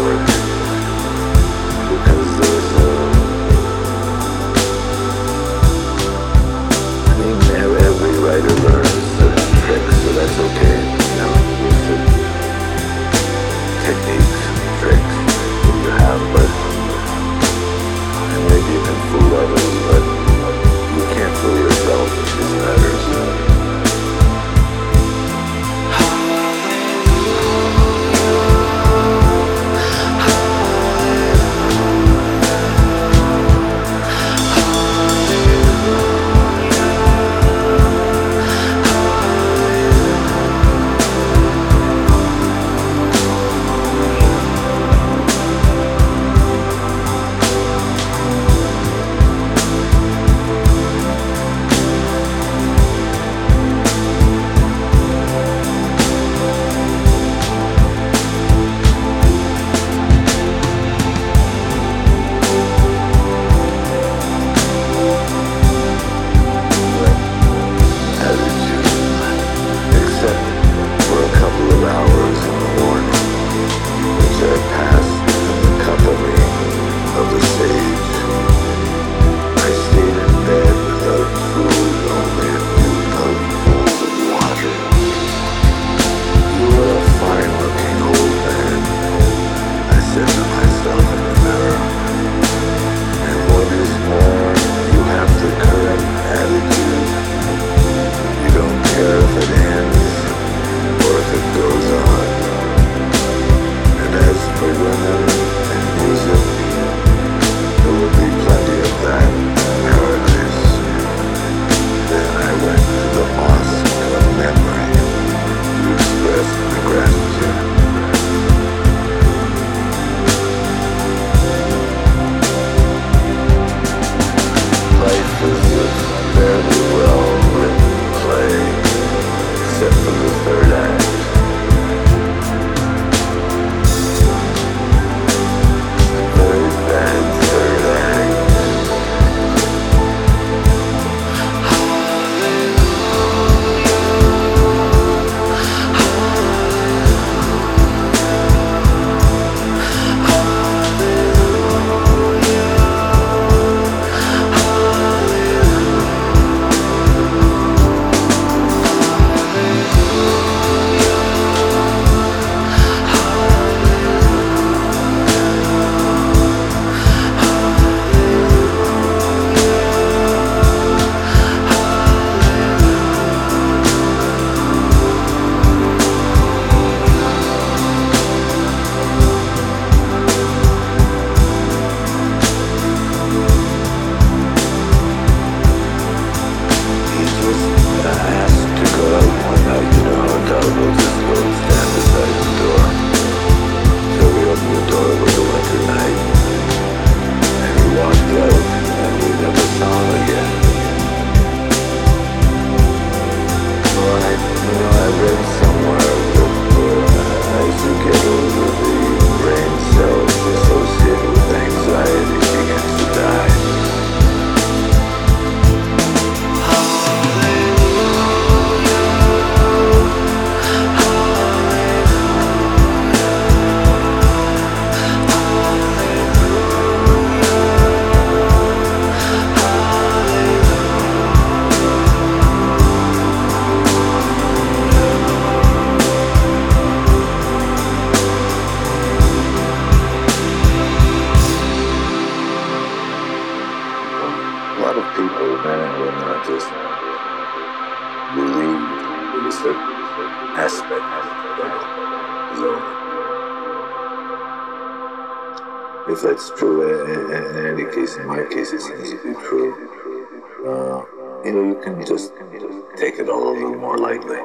for it. man will not just believe in a certain aspect that you if that's true, in any case in my case, it seems to be true. Uh, you know, you can just take it all a little more lightly.